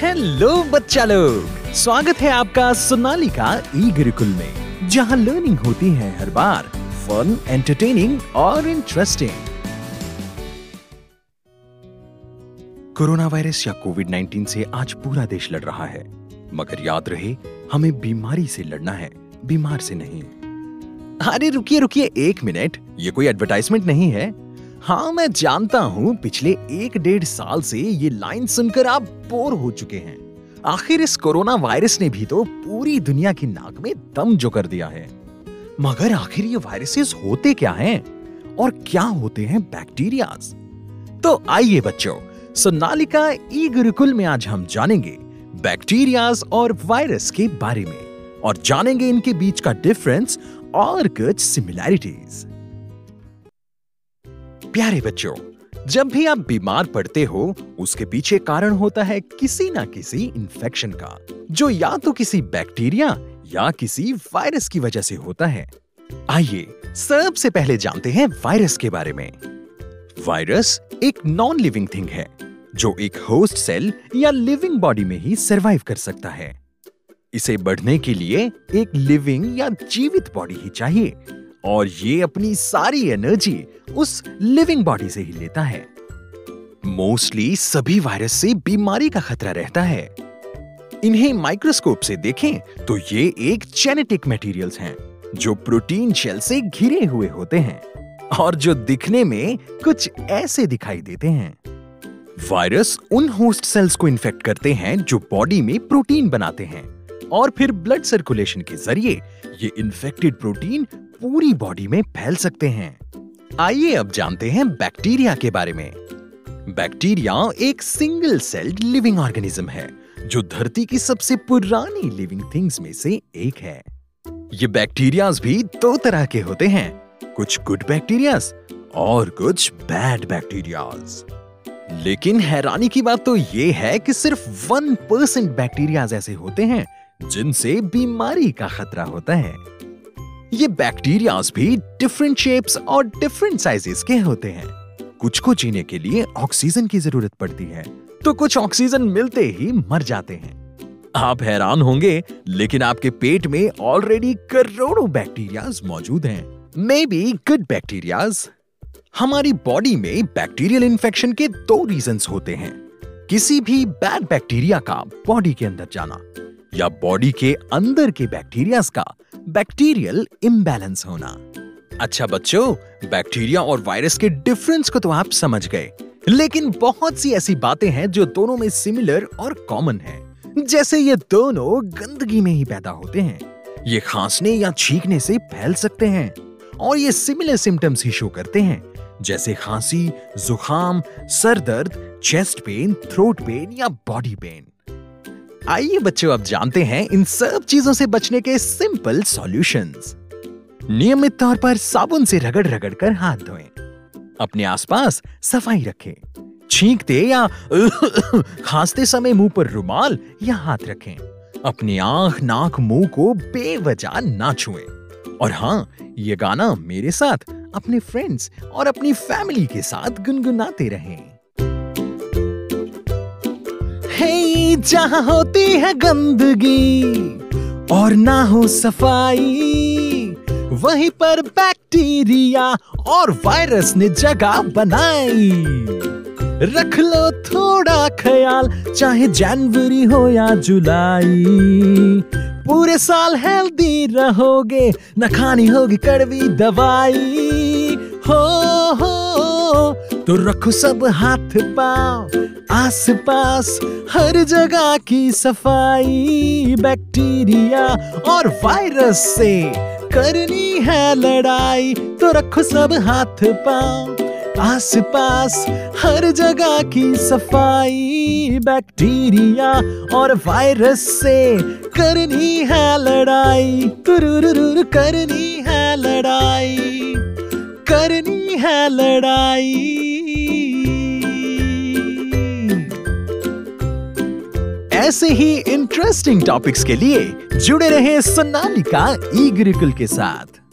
Hello बच्चा लोग। स्वागत है आपका सोनालिका ई गुरुकुल में, जहाँ लर्निंग होती है हर बार फन एंटरटेनिंग और इंटरेस्टिंग कोरोना वायरस या कोविड 19 से आज पूरा देश लड़ रहा है, मगर याद रहे, हमें बीमारी से लड़ना है, बीमार से नहीं। अरे, रुकिए रुकिए, एक मिनट, ये कोई एडवर्टाइजमेंट नहीं है। हाँ मैं जानता हूँ, पिछले एक डेढ़ साल से ये लाइन सुनकर आप बोर हो चुके हैं। आखिर इस कोरोना वायरस ने भी तो पूरी दुनिया की नाक में दम जो कर दिया है। मगर आखिर ये वायरसेस होते क्या हैं? और क्या होते हैं बैक्टीरियाज? तो आइए बच्चों, सोनालिका ई गुरुकुल में आज हम जानेंगे बैक्टीरियाज और वायरस के बारे में, और जानेंगे इनके बीच का डिफरेंस और कुछ सिमिलैरिटीज प्यारे बच्चों, जब भी आप बीमार पड़ते हो, उसके पीछे कारण होता है किसी ना किसी इन्फेक्शन का, जो या तो किसी बैक्टीरिया या किसी वायरस की वजह से होता है। आइए, सबसे पहले जानते हैं वायरस के बारे में। वायरस एक नॉन लिविंग थिंग है, जो एक होस्ट सेल या लिविंग बॉडी में ही सरवाइव कर सकता है। इसे बढ़ने के लिए एक लिविंग या जीवित बॉडी ही चाहिए। और ये अपनी सारी एनर्जी उस लिविंग बॉडी से ही लेता है। मोस्टली सभी वायरस से बीमारी का खतरा रहता है। इन्हें माइक्रोस्कोप से देखें तो ये एक जेनेटिक मटेरियल्स हैं, जो प्रोटीन शेल से घिरे हुए होते हैं और जो दिखने में कुछ ऐसे दिखाई देते हैं। वायरस उन होस्ट सेल्स को इन्फेक्ट करते हैं जो बॉडी में प्रोटीन बनाते हैं। और फिर ब्लड सर्कुलेशन के ज़रिए ये इन्फेक्टेड प्रोटीन पूरी बॉडी में फैल सकते हैं। आइए अब जानते हैं बैक्टीरिया के बारे में। बैक्टीरिया एक सिंगल सेल्ड लिविंग ऑर्गेनिज्म है, जो धरती की सबसे पुरानी लिविंग थिंग्स में से एक है। ये बैक्टीरियाज भी दो तरह के होते हैं, कुछ गुड बैक्टीरियाज और कुछ बैड बैक्टीरियाज लेकिन हैरानी की बात तो ये है कि सिर्फ़ वन परसेंट बैक्टीरियाज ऐसे होते हैं जिनसे बीमारी का खतरा होता है। ये बैक्टीरियाज भी डिफरेंट शेप्स और डिफरेंट साइजेस के होते हैं। कुछ को जीने के लिए ऑक्सीजन की ज़रूरत पड़ती है तो कुछ ऑक्सीजन मिलते ही मर जाते हैं। आप हैरान होंगे, लेकिन आपके पेट में ऑलरेडी करोड़ों बैक्टीरियाज मौजूद हैं। मे बी गुड बैक्टीरियाज हमारी बॉडी में बैक्टीरियल इन्फेक्शन के दो रीजंस होते हैं। किसी भी बैड बैक्टीरिया का बॉडी के अंदर जाना। या बॉडी के अंदर के बैक्टीरिया का बैक्टीरियल इम्बैलेंस होना। अच्छा बच्चों बैक्टीरिया और वायरस के डिफरेंस को तो आप समझ गए, लेकिन बहुत सी ऐसी बातें हैं जो दोनों में सिमिलर और कॉमन है। जैसे ये दोनों गंदगी में ही पैदा होते हैं। ये खांसने या छींकने से फैल सकते हैं और ये सिमिलर सिम्टम्स ही शो करते हैं, जैसे खांसी, जुकाम सर दर्द चेस्ट पेन थ्रोट पेन या बॉडी पेन आइए बच्चों अब जानते हैं इन सब चीज़ों से बचने के सिंपल सॉल्यूशंस नियमित तौर पर साबुन से रगड़ रगड़ कर हाथ धोएँ। अपने आसपास सफ़ाई रखें। छींकते या खांसते समय मुँह पर रुमाल या हाथ रखें। अपनी आँख, नाक, मुँह को बेवजह ना छुएँ। और हाँ ये गाना मेरे साथ, अपने फ्रेंड्स और अपनी फैमिली के साथ गुनगुनाते रहें। है, जहाँ होती है गंदगी और ना हो सफ़ाई, वहीं पर बैक्टीरिया और वायरस ने जगह बनाई। रख लो थोड़ा ख्याल, चाहे जनवरी हो या जुलाई। पूरे साल हेल्दी रहोगे, न खानी होगी कड़वी दवाई। हो तो रखो सब हाथ पाओ आस पास हर जगह की सफ़ाई, बैक्टीरिया और वायरस से करनी है लड़ाई। तो रखो सब हाथ पाँव आस पास हर जगह की सफ़ाई, बैक्टीरिया और वायरस से करनी है लड़ाई। तुरुरुरु करनी है लड़ाई, करनी है लड़ाई। ऐसे ही इंटरेस्टिंग टॉपिक्स के लिए जुड़े रहे सोनालिका ई गुरुकुल के साथ।